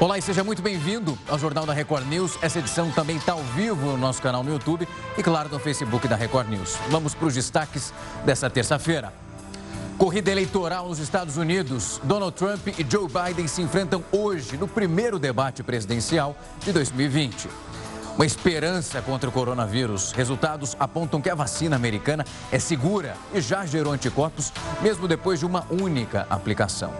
Olá e seja muito bem-vindo ao Jornal da Record News. Essa edição também está ao vivo no nosso canal no YouTube e, claro, no Facebook da Record News. Vamos para os destaques dessa terça-feira. Corrida eleitoral nos Estados Unidos. Donald Trump e Joe Biden se enfrentam hoje no primeiro debate presidencial de 2020. Uma esperança contra o coronavírus. Resultados apontam que a vacina americana é segura e já gerou anticorpos, mesmo depois de uma única aplicação.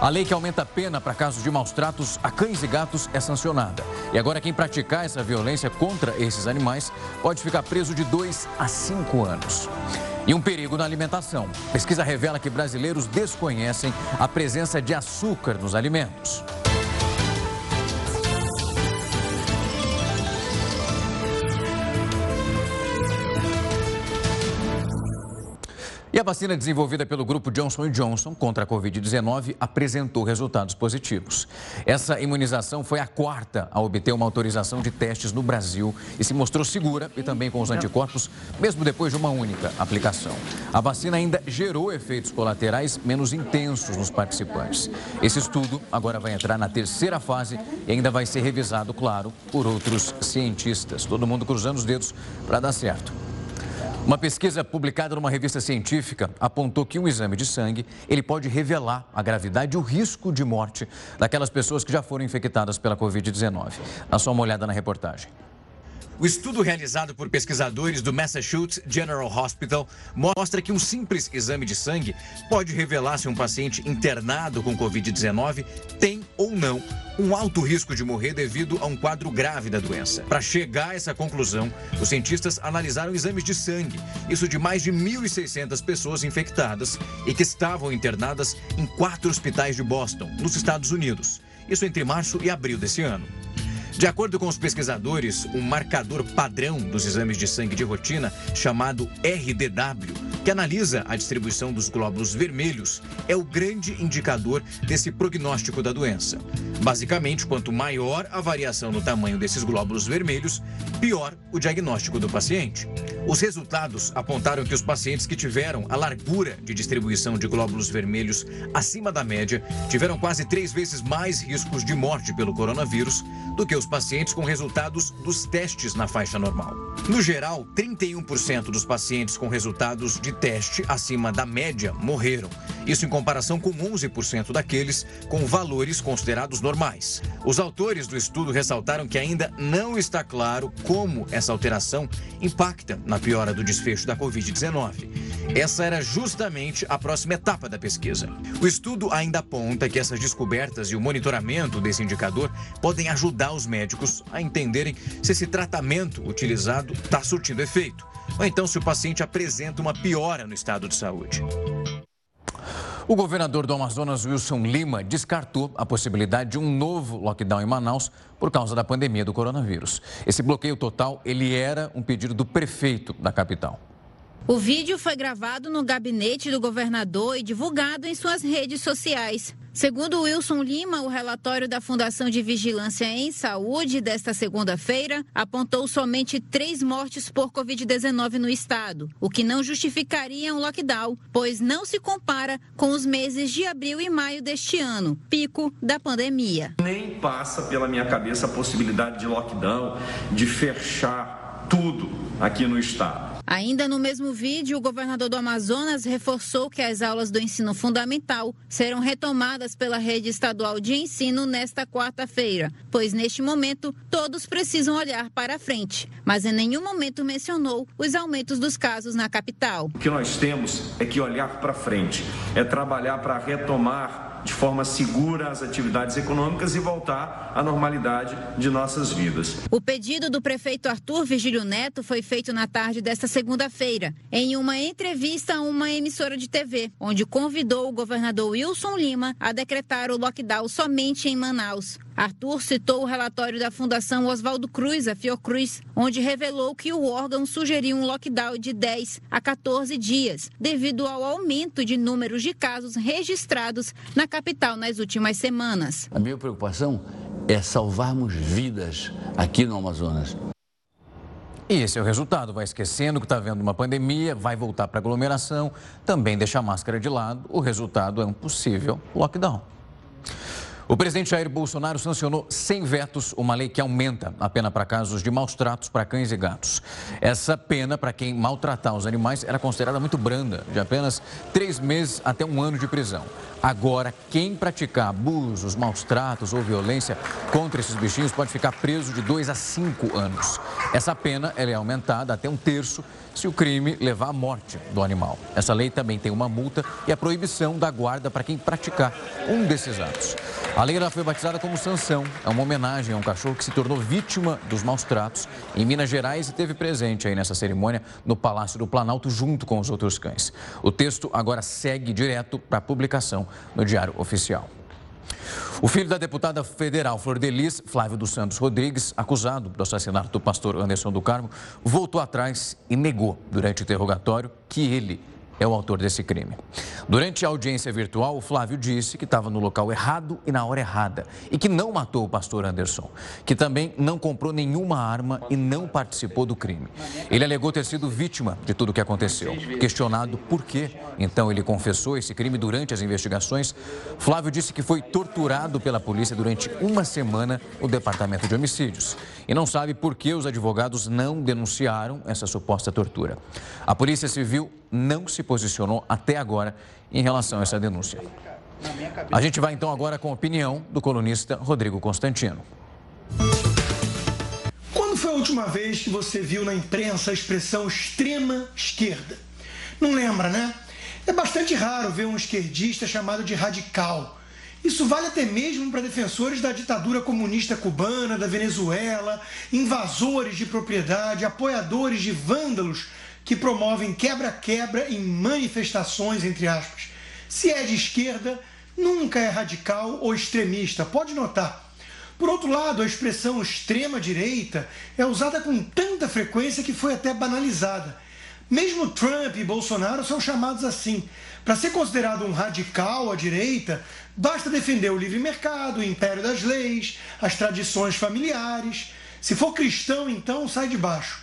A lei que aumenta a pena para casos de maus tratos a cães e gatos é sancionada. E agora, quem praticar essa violência contra esses animais pode ficar preso de 2 a 5 anos. E um perigo na alimentação. Pesquisa revela que brasileiros desconhecem a presença de açúcar nos alimentos. E a vacina desenvolvida pelo grupo Johnson Johnson contra a Covid-19 apresentou resultados positivos. Essa imunização foi a quarta a obter uma autorização de testes no Brasil e se mostrou segura e também com os anticorpos, mesmo depois de uma única aplicação. A vacina ainda gerou efeitos colaterais menos intensos nos participantes. Esse estudo agora vai entrar na terceira fase e ainda vai ser revisado, claro, por outros cientistas. Todo mundo cruzando os dedos para dar certo. Uma pesquisa publicada numa revista científica apontou que um exame de sangue ele pode revelar a gravidade e o risco de morte daquelas pessoas que já foram infectadas pela Covid-19. Dá só uma olhada na reportagem. O estudo realizado por pesquisadores do Massachusetts General Hospital mostra que um simples exame de sangue pode revelar se um paciente internado com Covid-19 tem ou não um alto risco de morrer devido a um quadro grave da doença. Para chegar a essa conclusão, os cientistas analisaram exames de sangue, isso de mais de 1.600 pessoas infectadas e que estavam internadas em quatro hospitais de Boston, nos Estados Unidos. Isso entre março e abril desse ano. De acordo com os pesquisadores, um marcador padrão dos exames de sangue de rotina, chamado RDW, que analisa a distribuição dos glóbulos vermelhos, é o grande indicador desse prognóstico da doença. Basicamente, quanto maior a variação no tamanho desses glóbulos vermelhos, pior o diagnóstico do paciente. Os resultados apontaram que os pacientes que tiveram a largura de distribuição de glóbulos vermelhos acima da média tiveram quase três vezes mais riscos de morte pelo coronavírus do que os pacientes com resultados dos testes na faixa normal. No geral, 31% dos pacientes com resultados de teste acima da média morreram. Isso em comparação com 11% daqueles com valores considerados normais. Os autores do estudo ressaltaram que ainda não está claro como essa alteração impacta na piora do desfecho da Covid-19. Essa era justamente a próxima etapa da pesquisa. O estudo ainda aponta que essas descobertas e o monitoramento desse indicador podem ajudar os médicos a entenderem se esse tratamento utilizado está surtindo efeito, ou então se o paciente apresenta uma piora no estado de saúde. O governador do Amazonas, Wilson Lima, descartou a possibilidade de um novo lockdown em Manaus por causa da pandemia do coronavírus. Esse bloqueio total, ele era um pedido do prefeito da capital. O vídeo foi gravado no gabinete do governador e divulgado em suas redes sociais. Segundo Wilson Lima, o relatório da Fundação de Vigilância em Saúde desta segunda-feira apontou somente três mortes por Covid-19 no estado, o que não justificaria um lockdown, pois não se compara com os meses de abril e maio deste ano, pico da pandemia. Nem passa pela minha cabeça a possibilidade de lockdown, de fechar tudo aqui no estado. Ainda no mesmo vídeo, o governador do Amazonas reforçou que as aulas do ensino fundamental serão retomadas pela rede estadual de ensino nesta quarta-feira, pois neste momento todos precisam olhar para frente, mas em nenhum momento mencionou os aumentos dos casos na capital. O que nós temos é que olhar para frente, é trabalhar para retomar de forma segura as atividades econômicas e voltar à normalidade de nossas vidas. O pedido do prefeito Arthur Vigílio Neto foi feito na tarde desta segunda-feira, em uma entrevista a uma emissora de TV, onde convidou o governador Wilson Lima a decretar o lockdown somente em Manaus. Arthur citou o relatório da Fundação Oswaldo Cruz, a Fiocruz, onde revelou que o órgão sugeriu um lockdown de 10 a 14 dias, devido ao aumento de números de casos registrados na capital nas últimas semanas. A minha preocupação é salvarmos vidas aqui no Amazonas. E esse é o resultado. Vai esquecendo que está havendo uma pandemia, vai voltar para aglomeração, também deixa a máscara de lado. O resultado é um possível lockdown. O presidente Jair Bolsonaro sancionou sem vetos uma lei que aumenta a pena para casos de maus tratos para cães e gatos. Essa pena para quem maltratar os animais era considerada muito branda, de apenas três meses até um ano de prisão. Agora, quem praticar abusos, maus tratos ou violência contra esses bichinhos pode ficar preso de dois a cinco anos. Essa pena é aumentada até um terço se o crime levar à morte do animal. Essa lei também tem uma multa e a proibição da guarda para quem praticar um desses atos. A lei foi batizada como Sanção. É uma homenagem a um cachorro que se tornou vítima dos maus tratos em Minas Gerais e teve presente aí nessa cerimônia no Palácio do Planalto junto com os outros cães. O texto agora segue direto para publicação no Diário Oficial. O filho da deputada federal Flor Delis, Flávio dos Santos Rodrigues, acusado do assassinato do pastor Anderson do Carmo, voltou atrás e negou durante o interrogatório que ele é o autor desse crime. Durante a audiência virtual, o Flávio disse que estava no local errado e na hora errada e que não matou o pastor Anderson, que também não comprou nenhuma arma e não participou do crime. Ele alegou ter sido vítima de tudo o que aconteceu. Questionado por que, então, ele confessou esse crime durante as investigações, Flávio disse que foi torturado pela polícia durante uma semana no departamento de homicídios e não sabe por que os advogados não denunciaram essa suposta tortura. A Polícia Civil não se posicionou até agora em relação a essa denúncia. A gente vai então agora com a opinião do colunista Rodrigo Constantino. Quando foi a última vez que você viu na imprensa a expressão extrema esquerda? Não lembra, né? É bastante raro ver um esquerdista chamado de radical. Isso vale até mesmo para defensores da ditadura comunista cubana, da Venezuela, invasores de propriedade, apoiadores de vândalos que promovem quebra-quebra em manifestações, entre aspas. Se é de esquerda, nunca é radical ou extremista, pode notar. Por outro lado, a expressão extrema-direita é usada com tanta frequência que foi até banalizada. Mesmo Trump e Bolsonaro são chamados assim. Para ser considerado um radical à direita, basta defender o livre mercado, o império das leis, as tradições familiares. Se for cristão, então sai de baixo.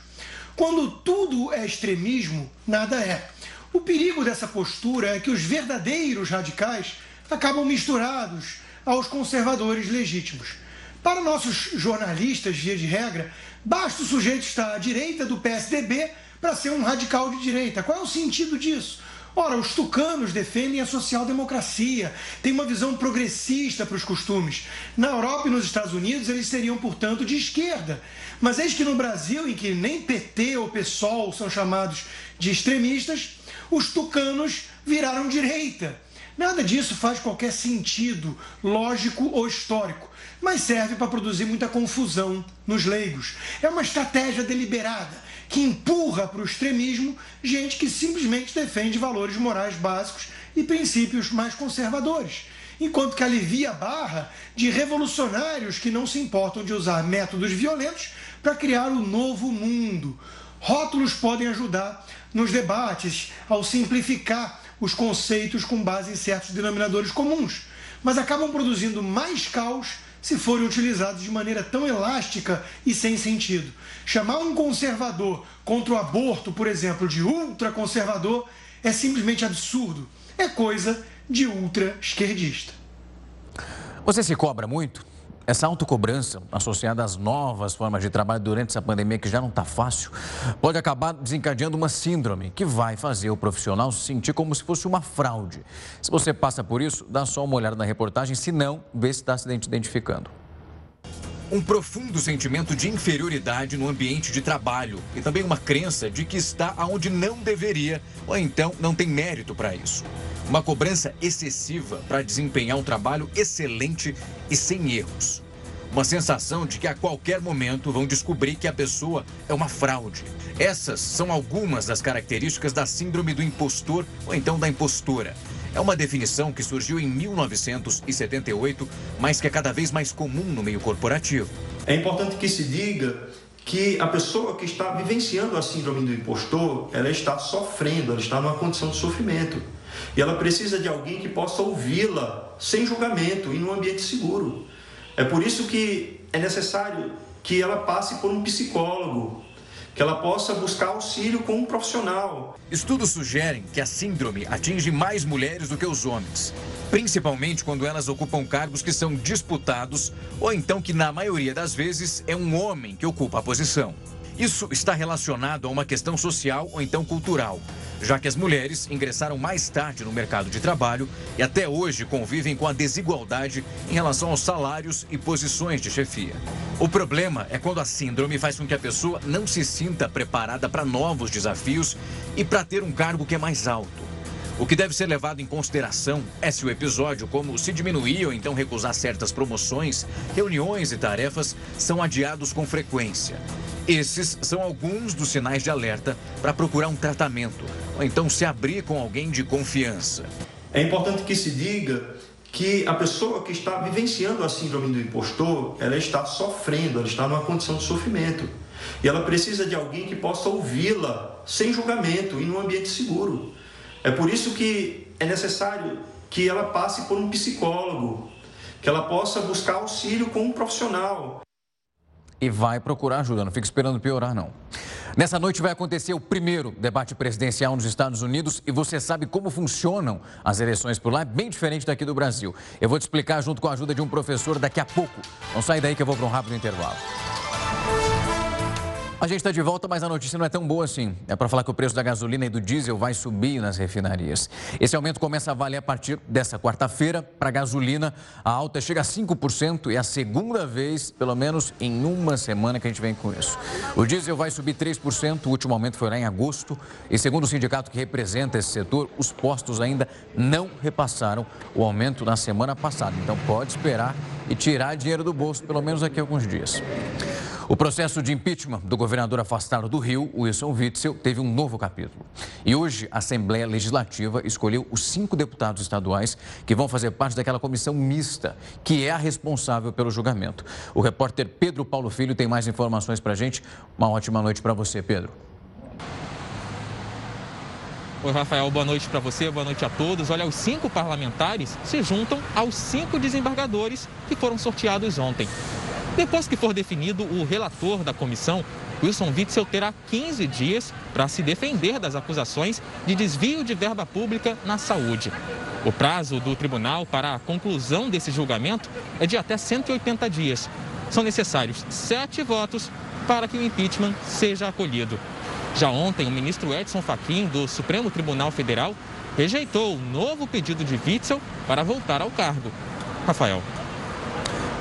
Quando tudo é extremismo, nada é. O perigo dessa postura é que os verdadeiros radicais acabam misturados aos conservadores legítimos. Para nossos jornalistas, via de regra, basta o sujeito estar à direita do PSDB para ser um radical de direita. Qual é o sentido disso? Ora, os tucanos defendem a social-democracia, têm uma visão progressista para os costumes. Na Europa e nos Estados Unidos, eles seriam, portanto, de esquerda. Mas eis que no Brasil, em que nem PT ou PSOL são chamados de extremistas, os tucanos viraram direita. Nada disso faz qualquer sentido lógico ou histórico, mas serve para produzir muita confusão nos leigos. É uma estratégia deliberada que empurra para o extremismo gente que simplesmente defende valores morais básicos e princípios mais conservadores, enquanto que alivia a barra de revolucionários que não se importam de usar métodos violentos para criar o um novo mundo. Rótulos podem ajudar nos debates ao simplificar os conceitos com base em certos denominadores comuns, mas acabam produzindo mais caos se forem utilizados de maneira tão elástica e sem sentido. Chamar um conservador contra o aborto, por exemplo, de ultraconservador é simplesmente absurdo. É coisa de ultra esquerdista. Você se cobra muito? Essa autocobrança, associada às novas formas de trabalho durante essa pandemia, que já não está fácil, pode acabar desencadeando uma síndrome que vai fazer o profissional se sentir como se fosse uma fraude. Se você passa por isso, dá só uma olhada na reportagem, se não, vê se está se identificando. Um profundo sentimento de inferioridade no ambiente de trabalho e também uma crença de que está onde não deveria ou então não tem mérito para isso. Uma cobrança excessiva para desempenhar um trabalho excelente e sem erros. Uma sensação de que a qualquer momento vão descobrir que a pessoa é uma fraude. Essas são algumas das características da síndrome do impostor ou então da impostora. É uma definição que surgiu em 1978, mas que é cada vez mais comum no meio corporativo. É importante que se diga que a pessoa que está vivenciando a síndrome do impostor, ela está sofrendo, ela está numa condição de sofrimento. E ela precisa de alguém que possa ouvi-la sem julgamento e num ambiente seguro. É por isso que é necessário que ela passe por um psicólogo, que ela possa buscar auxílio com um profissional. Estudos sugerem que a síndrome atinge mais mulheres do que os homens, principalmente quando elas ocupam cargos que são disputados ou então que, na maioria das vezes, é um homem que ocupa a posição. Isso está relacionado a uma questão social ou então cultural, já que as mulheres ingressaram mais tarde no mercado de trabalho e até hoje convivem com a desigualdade em relação aos salários e posições de chefia. O problema é quando a síndrome faz com que a pessoa não se sinta preparada para novos desafios e para ter um cargo que é mais alto. O que deve ser levado em consideração é se o episódio, como se diminuir ou então recusar certas promoções, reuniões e tarefas, são adiados com frequência. Esses são alguns dos sinais de alerta para procurar um tratamento ou então se abrir com alguém de confiança. É importante que se diga que a pessoa que está vivenciando a síndrome do impostor, ela está sofrendo, ela está numa condição de sofrimento. E ela precisa de alguém que possa ouvi-la sem julgamento e num ambiente seguro. É por isso que é necessário que ela passe por um psicólogo, que ela possa buscar auxílio com um profissional e vai procurar ajuda, não fica esperando piorar, não. Nessa noite vai acontecer o primeiro debate presidencial nos Estados Unidos e você sabe como funcionam as eleições por lá, é bem diferente daqui do Brasil. Eu vou te explicar junto com a ajuda de um professor daqui a pouco. Não sai daí que eu vou para um rápido intervalo. A gente está de volta, mas a notícia não é tão boa assim. É para falar que o preço da gasolina e do diesel vai subir nas refinarias. Esse aumento começa a valer a partir dessa quarta-feira. Para a gasolina, a alta chega a 5% e é a segunda vez, pelo menos em uma semana, que a gente vem com isso. O diesel vai subir 3%, o último aumento foi lá em agosto. E segundo o sindicato que representa esse setor, os postos ainda não repassaram o aumento na semana passada. Então pode esperar e tirar dinheiro do bolso, pelo menos daqui a alguns dias. O processo de impeachment do governador afastado do Rio, Wilson Witzel, teve um novo capítulo. E hoje a Assembleia Legislativa escolheu os cinco deputados estaduais que vão fazer parte daquela comissão mista, que é a responsável pelo julgamento. O repórter Pedro Paulo Filho tem mais informações para a gente. Uma ótima noite para você, Pedro. Oi, Rafael, boa noite para você, boa noite a todos. Olha, os cinco parlamentares se juntam aos cinco desembargadores que foram sorteados ontem. Depois que for definido o relator da comissão, Wilson Witzel terá 15 dias para se defender das acusações de desvio de verba pública na saúde. O prazo do tribunal para a conclusão desse julgamento é de até 180 dias. São necessários sete votos para que o impeachment seja acolhido. Já ontem, o ministro Edson Fachin, do Supremo Tribunal Federal, rejeitou o novo pedido de Witzel para voltar ao cargo. Rafael.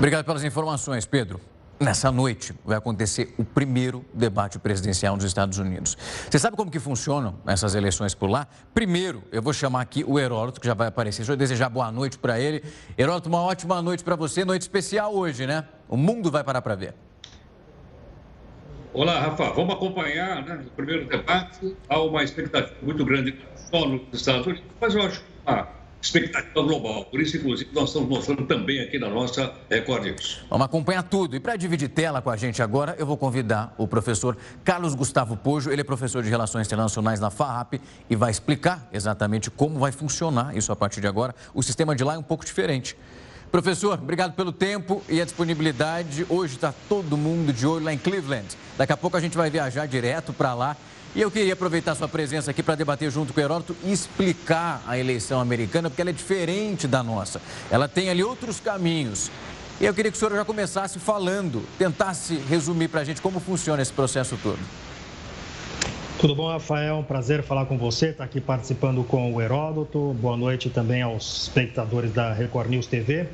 Obrigado pelas informações, Pedro. Nessa noite vai acontecer o primeiro debate presidencial nos Estados Unidos. Você sabe como que funcionam essas eleições por lá? Primeiro, eu vou chamar aqui o Heródoto, que já vai aparecer. Deixa eu desejar boa noite para ele. Heródoto, uma ótima noite para você. Noite especial hoje, né? O mundo vai parar para ver. Olá, Rafa. Vamos acompanhar né, o primeiro debate. Há uma expectativa muito grande só nos Estados Unidos, mas eu acho que expectativa global. Por isso, inclusive, nós estamos mostrando também aqui na nossa Record News. Vamos acompanhar tudo. E para dividir tela com a gente agora, eu vou convidar o professor Carlos Gustavo Pojo. Ele é professor de Relações Internacionais na FAAP e vai explicar exatamente como vai funcionar isso a partir de agora. O sistema de lá é um pouco diferente. Professor, obrigado pelo tempo e a disponibilidade. Hoje está todo mundo de olho lá em Cleveland. Daqui a pouco a gente vai viajar direto para lá e eu queria aproveitar sua presença aqui para debater junto com o Heródoto e explicar a eleição americana, porque ela é diferente da nossa. Ela tem ali outros caminhos. E eu queria que o senhor já começasse falando, tentasse resumir para a gente como funciona esse processo todo. Tudo bom, Rafael? Um prazer falar com você, estar tá aqui participando com o Heródoto. Boa noite também aos espectadores da Record News TV.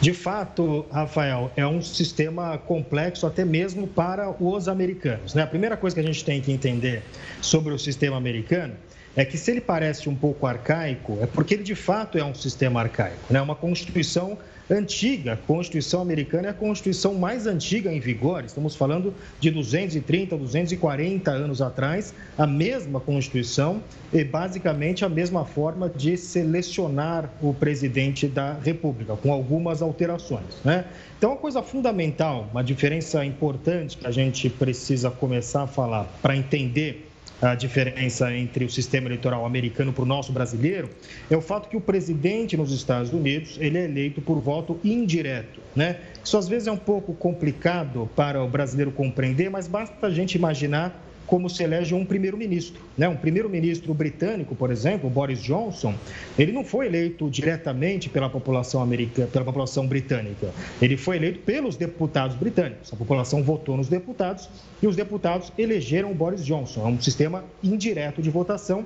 De fato, Rafael, é um sistema complexo até mesmo para os americanos. Né? A primeira coisa que a gente tem que entender sobre o sistema americano é que se ele parece um pouco arcaico, é porque ele de fato é um sistema arcaico. Né? Uma constituição antiga. A Constituição americana é a Constituição mais antiga em vigor. Estamos falando de 230, 240 anos atrás. A mesma Constituição e basicamente a mesma forma de selecionar o presidente da República, com algumas alterações. Né? Então, uma coisa fundamental, uma diferença importante que a gente precisa começar a falar para entender a diferença entre o sistema eleitoral americano para o nosso brasileiro é o fato que o presidente nos Estados Unidos ele é eleito por voto indireto, né? Isso às vezes é um pouco complicado para o brasileiro compreender, mas basta a gente imaginar como se elege um primeiro-ministro. Né? Um primeiro-ministro britânico, por exemplo, Boris Johnson, ele não foi eleito diretamente pela população americana, pela população britânica. Ele foi eleito pelos deputados britânicos. A população votou nos deputados e os deputados elegeram o Boris Johnson. É um sistema indireto de votação,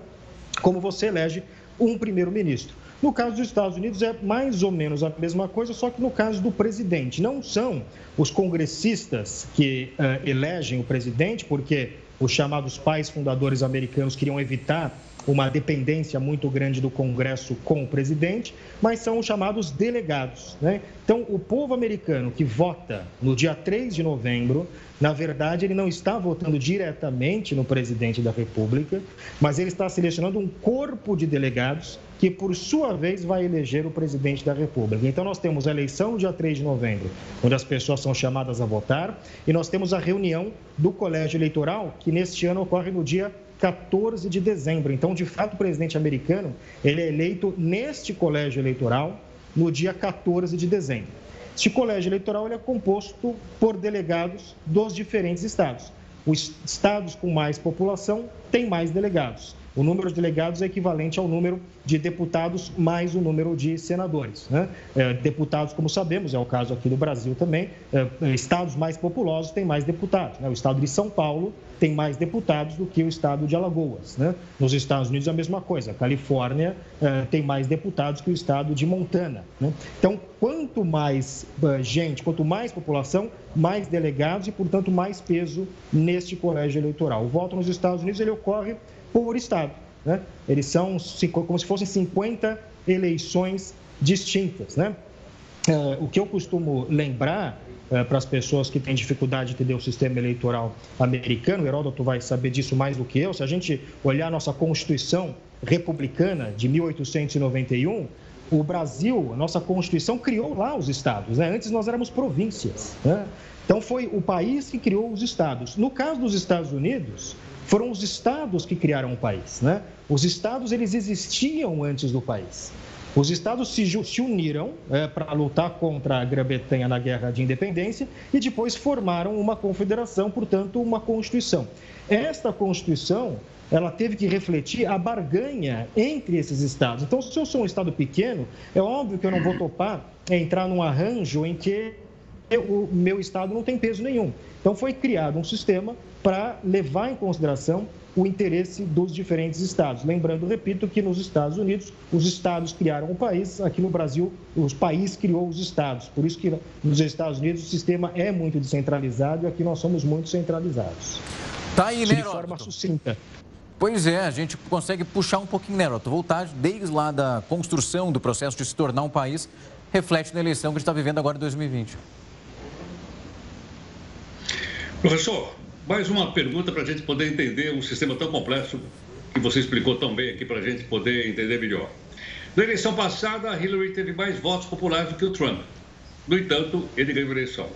como você elege um primeiro-ministro. No caso dos Estados Unidos é mais ou menos a mesma coisa, só que no caso do presidente. Não são os congressistas que uh, elegem o presidente, porque os chamados pais fundadores americanos queriam evitar uma dependência muito grande do Congresso com o presidente, mas são os chamados delegados. Né? Então, o povo americano que vota no dia 3 de novembro, na verdade, ele não está votando diretamente no presidente da República, mas ele está selecionando um corpo de delegados que, por sua vez, vai eleger o presidente da República. Então, nós temos a eleição no dia 3 de novembro, onde as pessoas são chamadas a votar, e nós temos a reunião do colégio eleitoral, que neste ano ocorre no dia 14 de dezembro. Então, de fato, o presidente americano ele é eleito neste colégio eleitoral no dia 14 de dezembro. Este colégio eleitoral ele é composto por delegados dos diferentes estados. Os estados com mais população têm mais delegados. O número de delegados é equivalente ao número de deputados mais o número de senadores. Né? É, deputados, como sabemos, é o caso aqui do Brasil também, é, estados mais populosos têm mais deputados. Né? O estado de São Paulo tem mais deputados do que o estado de Alagoas. Né? Nos Estados Unidos, a mesma coisa. A Califórnia é, tem mais deputados que o estado de Montana. Né? Então, quanto mais é, gente, quanto mais população, mais delegados e, portanto, mais peso neste colégio eleitoral. O voto nos Estados Unidos ele ocorre por estado. Né? Eles são como se fossem 50 eleições distintas. Né? É, o que eu costumo lembrar é, para as pessoas que têm dificuldade de entender o sistema eleitoral americano, o Heródoto vai saber disso mais do que eu, se a gente olhar a nossa Constituição republicana de 1891, o Brasil, a nossa Constituição criou lá os estados. Né? Antes nós éramos províncias. Né? Então foi o país que criou os estados. No caso dos Estados Unidos, foram os estados que criaram o país, né? Os estados eles existiam antes do país. Os estados se, se uniram é, para lutar contra a Grã-Bretanha na Guerra de Independência e depois formaram uma confederação, portanto, uma constituição. Esta constituição ela teve que refletir a barganha entre esses estados. Então, se eu sou um estado pequeno, é óbvio que eu não vou topar entrar num arranjo em que o meu estado não tem peso nenhum. Então, foi criado um sistema para levar em consideração o interesse dos diferentes estados. Lembrando, repito, que nos Estados Unidos, os estados criaram o país, aqui no Brasil, os países criou os estados. Por isso que nos Estados Unidos o sistema é muito descentralizado e aqui nós somos muito centralizados. Tá aí, né, De forma sucinta. Pois é, a gente consegue puxar um pouquinho, né, Roto? Voltar desde lá da construção do processo de se tornar um país, reflete na eleição que a gente está vivendo agora em 2020. Professor, mais uma pergunta para a gente poder entender um sistema tão complexo que você explicou tão bem aqui para a gente poder entender melhor. Na eleição passada, Hillary teve mais votos populares do que o Trump. No entanto, ele ganhou a eleição.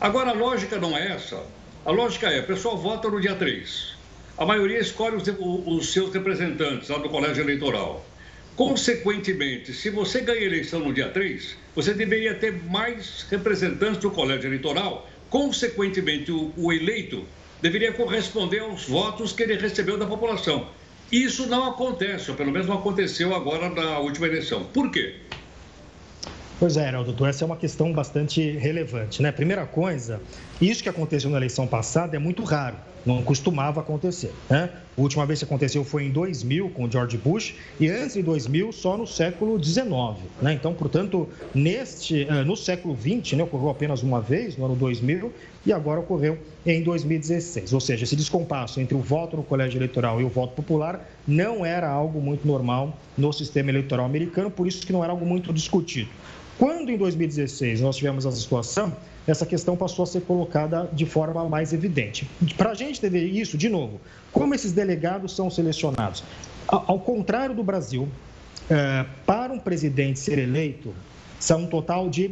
Agora, a lógica não é essa. A lógica é: a pessoa vota no dia 3. A maioria escolhe os, os seus representantes lá no colégio eleitoral. Consequentemente, se você ganha a eleição no dia 3, você deveria ter mais representantes do colégio eleitoral. Consequentemente, o, o eleito deveria corresponder aos votos que ele recebeu da população. Isso não acontece, ou pelo menos não aconteceu agora na última eleição. Por quê? Pois é, Heraldo, essa é uma questão bastante relevante. Né? Primeira coisa, isso que aconteceu na eleição passada é muito raro não costumava acontecer. Né? A última vez que aconteceu foi em 2000 com George Bush e antes de 2000 só no século XIX. Né? Então, portanto, neste, eh, no século XX né, ocorreu apenas uma vez, no ano 2000, e agora ocorreu em 2016. Ou seja, esse descompasso entre o voto no colégio eleitoral e o voto popular não era algo muito normal no sistema eleitoral americano, por isso que não era algo muito discutido. Quando em 2016 nós tivemos essa situação, essa questão passou a ser colocada de forma mais evidente. Para a gente ter isso, de novo, como esses delegados são selecionados? Ao contrário do Brasil, é, para um presidente ser eleito, são um total de.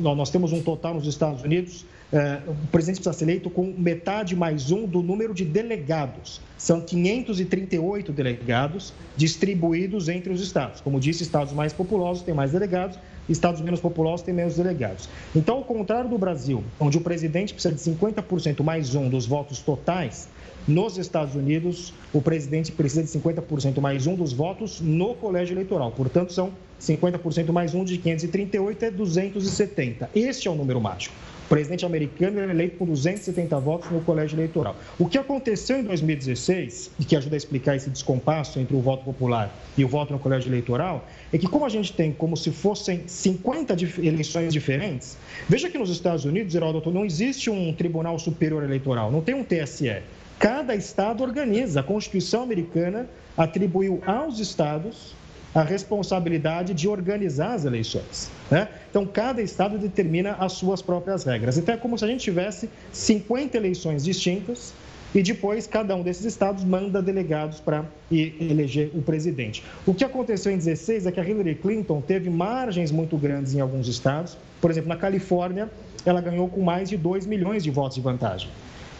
Nós temos um total nos Estados Unidos, é, o presidente precisa ser eleito com metade mais um do número de delegados. São 538 delegados distribuídos entre os estados. Como disse, estados mais populosos têm mais delegados, estados menos populosos têm menos delegados. Então, ao contrário do Brasil, onde o presidente precisa de 50% mais um dos votos totais, nos Estados Unidos, o presidente precisa de 50% mais um dos votos no colégio eleitoral. Portanto, são 50% mais um de 538 é 270. Este é o número mágico. O presidente americano é eleito com 270 votos no colégio eleitoral. O que aconteceu em 2016, e que ajuda a explicar esse descompasso entre o voto popular e o voto no colégio eleitoral, é que como a gente tem como se fossem 50 eleições diferentes, veja que nos Estados Unidos, Heródoto, não existe um Tribunal Superior Eleitoral, não tem um TSE. Cada estado organiza. A Constituição americana atribuiu aos estados a responsabilidade de organizar as eleições. Né? Então, cada estado determina as suas próprias regras. Então, é como se a gente tivesse 50 eleições distintas e depois cada um desses estados manda delegados para eleger o presidente. O que aconteceu em 16 é que a Hillary Clinton teve margens muito grandes em alguns estados. Por exemplo, na Califórnia, ela ganhou com mais de 2 milhões de votos de vantagem.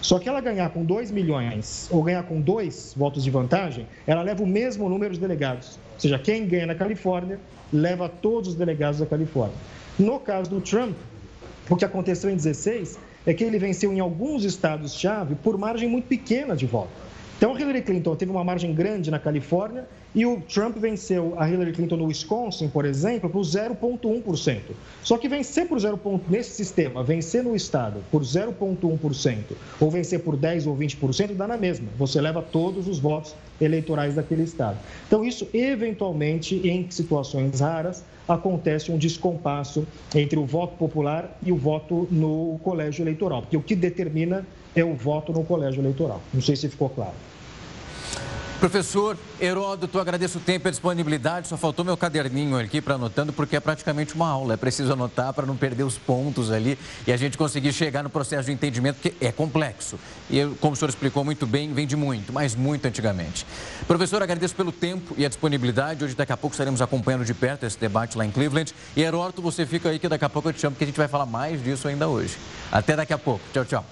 Só que ela ganhar com 2 milhões ou ganhar com dois votos de vantagem, ela leva o mesmo número de delegados. Ou seja, quem ganha na Califórnia leva todos os delegados da Califórnia. No caso do Trump, o que aconteceu em 16 é que ele venceu em alguns estados-chave por margem muito pequena de voto. Então, Hillary Clinton teve uma margem grande na Califórnia e o Trump venceu a Hillary Clinton no Wisconsin, por exemplo, por 0,1%. Só que vencer por 0, nesse sistema, vencer no estado por 0,1% ou vencer por 10 ou 20% dá na mesma. Você leva todos os votos eleitorais daquele estado. Então, isso eventualmente, em situações raras, acontece um descompasso entre o voto popular e o voto no colégio eleitoral, porque o que determina é o voto no colégio eleitoral. Não sei se ficou claro. Professor Heródoto, agradeço o tempo e a disponibilidade. Só faltou meu caderninho aqui para anotando, porque é praticamente uma aula. É preciso anotar para não perder os pontos ali e a gente conseguir chegar no processo de entendimento, que é complexo. E, como o senhor explicou muito bem, vem de muito, mas muito antigamente. Professor, agradeço pelo tempo e a disponibilidade. Hoje, daqui a pouco, estaremos acompanhando de perto esse debate lá em Cleveland. E, Heródoto, você fica aí que daqui a pouco eu te chamo, porque a gente vai falar mais disso ainda hoje. Até daqui a pouco. Tchau, tchau.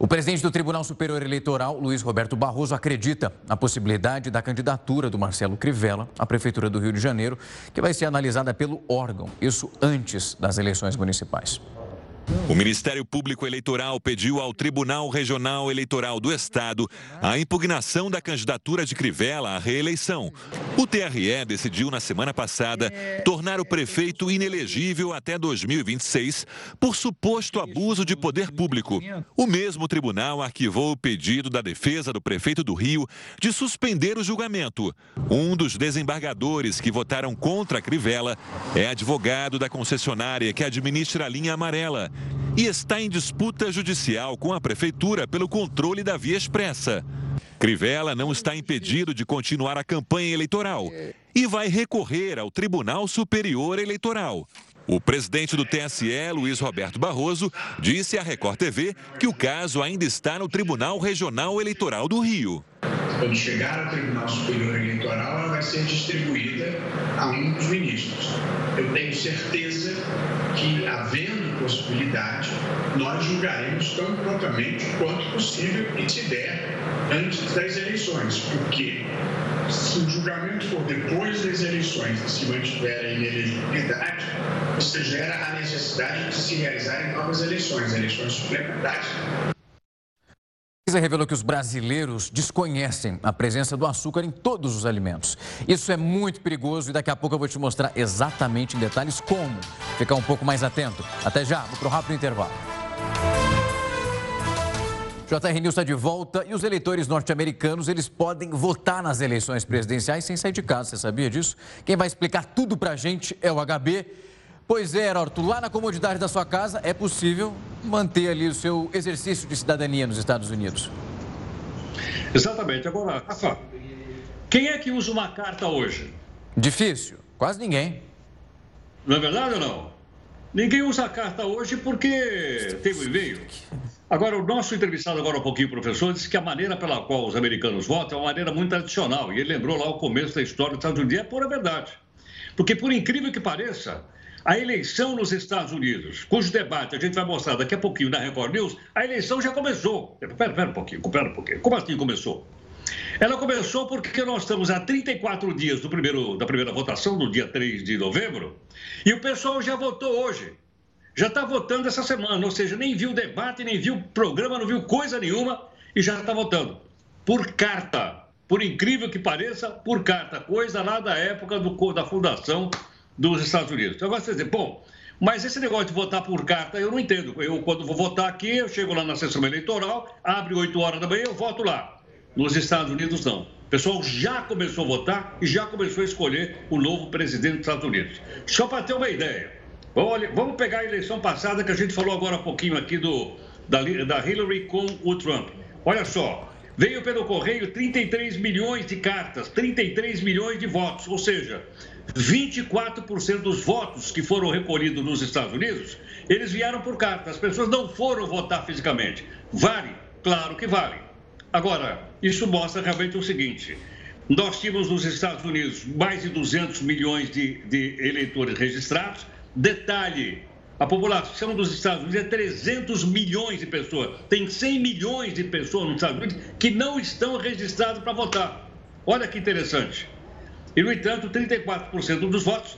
O presidente do Tribunal Superior Eleitoral, Luiz Roberto Barroso, acredita na possibilidade da candidatura do Marcelo Crivella à Prefeitura do Rio de Janeiro, que vai ser analisada pelo órgão, isso antes das eleições municipais. O Ministério Público Eleitoral pediu ao Tribunal Regional Eleitoral do Estado a impugnação da candidatura de Crivella à reeleição. O TRE decidiu na semana passada tornar o prefeito inelegível até 2026 por suposto abuso de poder público. O mesmo tribunal arquivou o pedido da defesa do prefeito do Rio de suspender o julgamento. Um dos desembargadores que votaram contra Crivella é advogado da concessionária que administra a linha amarela e está em disputa judicial com a prefeitura pelo controle da via expressa. Crivella não está impedido de continuar a campanha eleitoral e vai recorrer ao Tribunal Superior Eleitoral. O presidente do TSE, Luiz Roberto Barroso, disse à Record TV que o caso ainda está no Tribunal Regional Eleitoral do Rio. Quando chegar ao Tribunal Superior Eleitoral, ela vai ser distribuída a um dos ministros. Eu tenho certeza que, havendo possibilidade, nós julgaremos tão prontamente quanto possível e se der antes das eleições, porque se o julgamento for depois das eleições e se mantiver a inelegibilidade, isso gera a necessidade de se realizarem novas eleições, eleições suplementares. Pesquisa revelou que os brasileiros desconhecem a presença do açúcar em todos os alimentos. Isso é muito perigoso e daqui a pouco eu vou te mostrar exatamente em detalhes como ficar um pouco mais atento. Até já, vou para o rápido intervalo. JR News está de volta e os eleitores norte-americanos eles podem votar nas eleições presidenciais sem sair de casa. Você sabia disso? Quem vai explicar tudo para a gente é o HB. Pois é, Heródoto, lá na comodidade da sua casa é possível manter ali o seu exercício de cidadania nos Estados Unidos. Exatamente. Agora, Rafa, quem é que usa uma carta hoje? Difícil, quase ninguém. Não é verdade ou não? Ninguém usa a carta hoje porque tem o um e-mail. Agora, o nosso entrevistado agora um pouquinho, professor, disse que a maneira pela qual os americanos votam é uma maneira muito tradicional. E ele lembrou lá o começo da história dos Estados Unidos. É pura verdade. Porque, por incrível que pareça, a eleição nos Estados Unidos, cujo debate a gente vai mostrar daqui a pouquinho na Record News, a eleição já começou. Pera, pera um pouquinho, pera um pouquinho. Como assim começou? Ela começou porque nós estamos há 34 dias do primeiro, da primeira votação, no dia 3 de novembro, e o pessoal já votou hoje. Já está votando essa semana, ou seja, nem viu debate, nem viu programa, não viu coisa nenhuma e já está votando. Por carta. Por incrível que pareça, por carta. Coisa lá da época do, da fundação dos Estados Unidos. Agora você dizer, bom, mas esse negócio de votar por carta, eu não entendo. Eu, quando vou votar aqui, eu chego lá na sessão eleitoral, abre 8 horas da manhã, eu voto lá. Nos Estados Unidos, não. O pessoal já começou a votar e já começou a escolher o novo presidente dos Estados Unidos. Só para ter uma ideia, olha, vamos pegar a eleição passada que a gente falou agora há pouquinho aqui do, da, da Hillary com o Trump. Olha só, veio pelo correio 33 milhões de cartas, 33 milhões de votos, ou seja, 24% dos votos que foram recolhidos nos Estados Unidos, eles vieram por carta. As pessoas não foram votar fisicamente. Vale? Claro que vale. Agora, isso mostra realmente o seguinte: nós tínhamos nos Estados Unidos mais de 200 milhões de, de eleitores registrados. Detalhe: a população dos Estados Unidos é 300 milhões de pessoas. Tem 100 milhões de pessoas nos Estados Unidos que não estão registradas para votar. Olha que interessante. E, no entanto, 34% dos votos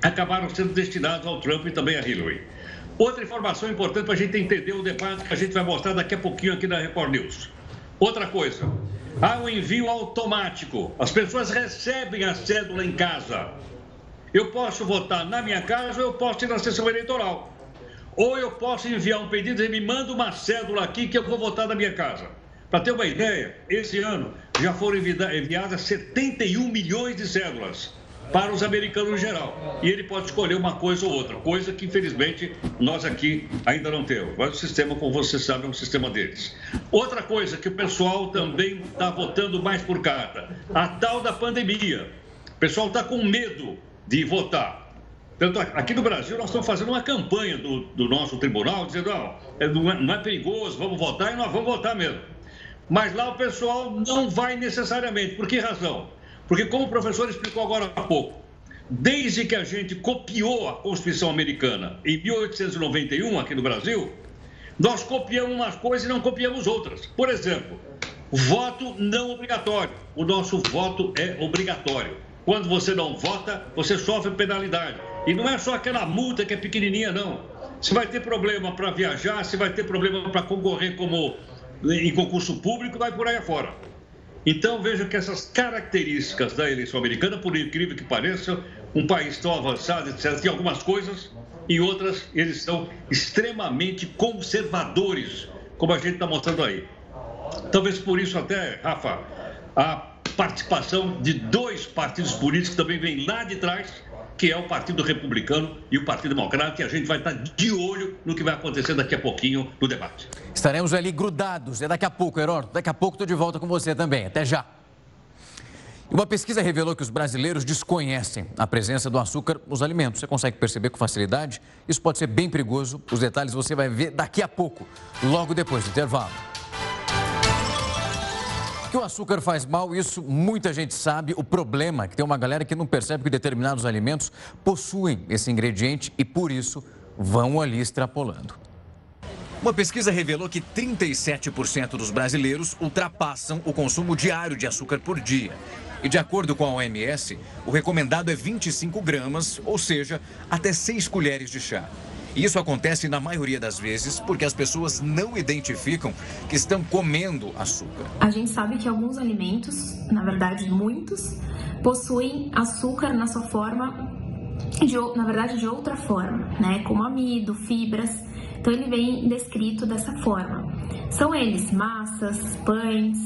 acabaram sendo destinados ao Trump e também a Hillary. Outra informação importante para a gente entender o debate que a gente vai mostrar daqui a pouquinho aqui na Record News. Outra coisa, há um envio automático. As pessoas recebem a cédula em casa. Eu posso votar na minha casa ou eu posso ir na sessão eleitoral. Ou eu posso enviar um pedido e me manda uma cédula aqui que eu vou votar na minha casa. Para ter uma ideia, esse ano já foram enviadas 71 milhões de cédulas para os americanos em geral. E ele pode escolher uma coisa ou outra, coisa que infelizmente nós aqui ainda não temos. Mas o sistema, como você sabe, é um sistema deles. Outra coisa que o pessoal também está votando mais por carta, a tal da pandemia. O pessoal está com medo de votar. Tanto aqui no Brasil, nós estamos fazendo uma campanha do, do nosso tribunal, dizendo: é, não é, não é perigoso, vamos votar e nós vamos votar mesmo. Mas lá o pessoal não vai necessariamente. Por que razão? Porque, como o professor explicou agora há pouco, desde que a gente copiou a Constituição Americana em 1891, aqui no Brasil, nós copiamos umas coisas e não copiamos outras. Por exemplo, voto não obrigatório. O nosso voto é obrigatório. Quando você não vota, você sofre penalidade. E não é só aquela multa que é pequenininha, não. Se vai ter problema para viajar, se vai ter problema para concorrer como em concurso público, vai por aí afora. Então, veja que essas características da eleição americana, por incrível que pareça, um país tão avançado, etc., tem algumas coisas, e outras eles são extremamente conservadores, como a gente está mostrando aí. Talvez por isso até, Rafa, a participação de dois partidos políticos também vem lá de trás que é o Partido Republicano e o Partido Democrata, e a gente vai estar de olho no que vai acontecer daqui a pouquinho no debate. Estaremos ali grudados. É daqui a pouco, Heródoto. Daqui a pouco estou de volta com você também. Até já. Uma pesquisa revelou que os brasileiros desconhecem a presença do açúcar nos alimentos. Você consegue perceber com facilidade? Isso pode ser bem perigoso. Os detalhes você vai ver daqui a pouco, logo depois do intervalo que o açúcar faz mal, isso muita gente sabe. O problema é que tem uma galera que não percebe que determinados alimentos possuem esse ingrediente e por isso vão ali extrapolando. Uma pesquisa revelou que 37% dos brasileiros ultrapassam o consumo diário de açúcar por dia. E de acordo com a OMS, o recomendado é 25 gramas, ou seja, até 6 colheres de chá. Isso acontece na maioria das vezes porque as pessoas não identificam que estão comendo açúcar. A gente sabe que alguns alimentos, na verdade muitos, possuem açúcar na sua forma, de, na verdade de outra forma, né? Como amido, fibras. Então ele vem descrito dessa forma. São eles massas, pães,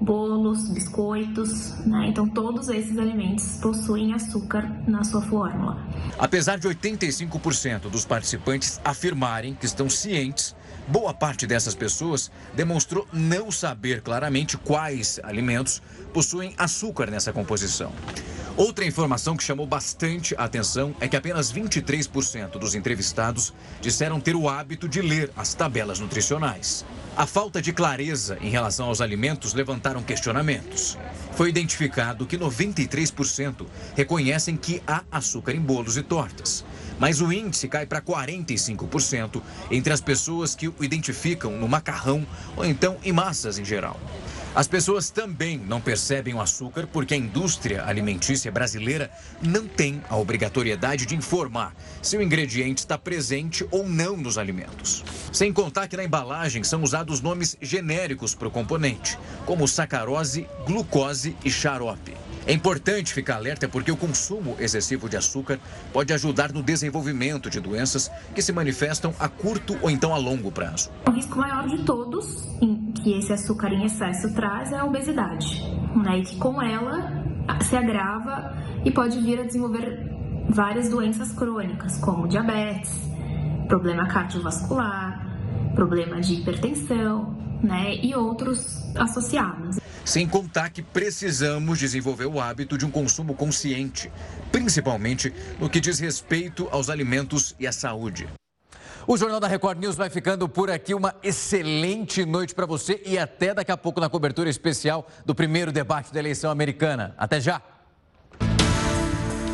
bolos, biscoitos, né? Então todos esses alimentos possuem açúcar na sua fórmula. Apesar de 85% dos participantes afirmarem que estão cientes, boa parte dessas pessoas demonstrou não saber claramente quais alimentos possuem açúcar nessa composição. Outra informação que chamou bastante atenção é que apenas 23% dos entrevistados disseram ter o hábito de ler as tabelas nutricionais. A falta de clareza em relação aos alimentos levantaram questionamentos. Foi identificado que 93% reconhecem que há açúcar em bolos e tortas, mas o índice cai para 45% entre as pessoas que o identificam no macarrão ou então em massas em geral. As pessoas também não percebem o açúcar porque a indústria alimentícia brasileira não tem a obrigatoriedade de informar se o ingrediente está presente ou não nos alimentos. Sem contar que na embalagem são usados nomes genéricos para o componente, como sacarose, glucose e xarope. É importante ficar alerta porque o consumo excessivo de açúcar pode ajudar no desenvolvimento de doenças que se manifestam a curto ou então a longo prazo. O risco maior de todos que esse açúcar em excesso traz é a obesidade, né? E que com ela se agrava e pode vir a desenvolver várias doenças crônicas, como diabetes, problema cardiovascular, problema de hipertensão, né? E outros associados. Sem contar que precisamos desenvolver o hábito de um consumo consciente, principalmente no que diz respeito aos alimentos e à saúde. O Jornal da Record News vai ficando por aqui. Uma excelente noite para você e até daqui a pouco na cobertura especial do primeiro debate da eleição americana. Até já!